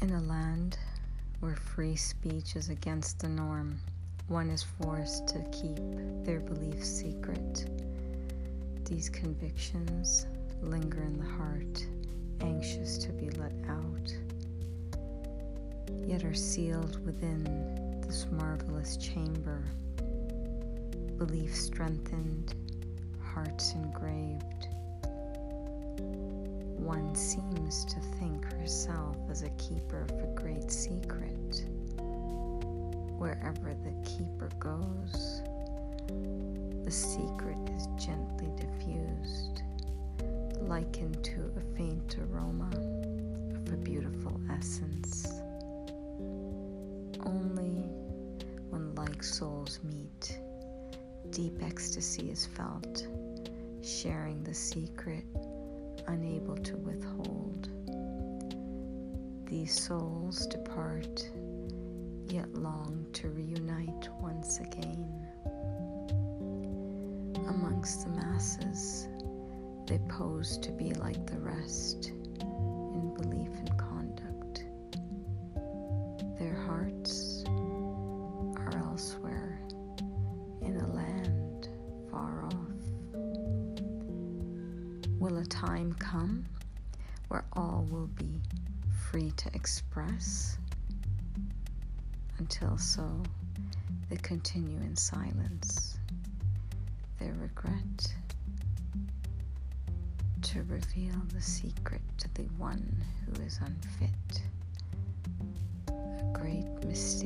In a land where free speech is against the norm, one is forced to keep their beliefs secret. These convictions linger in the heart, anxious to be let out, yet are sealed within this marvelous chamber. Belief strengthened, hearts engraved one seems to think herself as a keeper of a great secret. Wherever the keeper goes, the secret is gently diffused, likened to a faint aroma of a beautiful essence. Only when like souls meet, deep ecstasy is felt, sharing the secret unable to withhold. These souls depart, yet long to reunite once again. Amongst the masses, they pose to be like the rest in belief and conduct. Their hearts are elsewhere in a land far off. Will a time come where all will be free to express? Until so, they continue in silence, their regret to reveal the secret to the one who is unfit. A great mistake.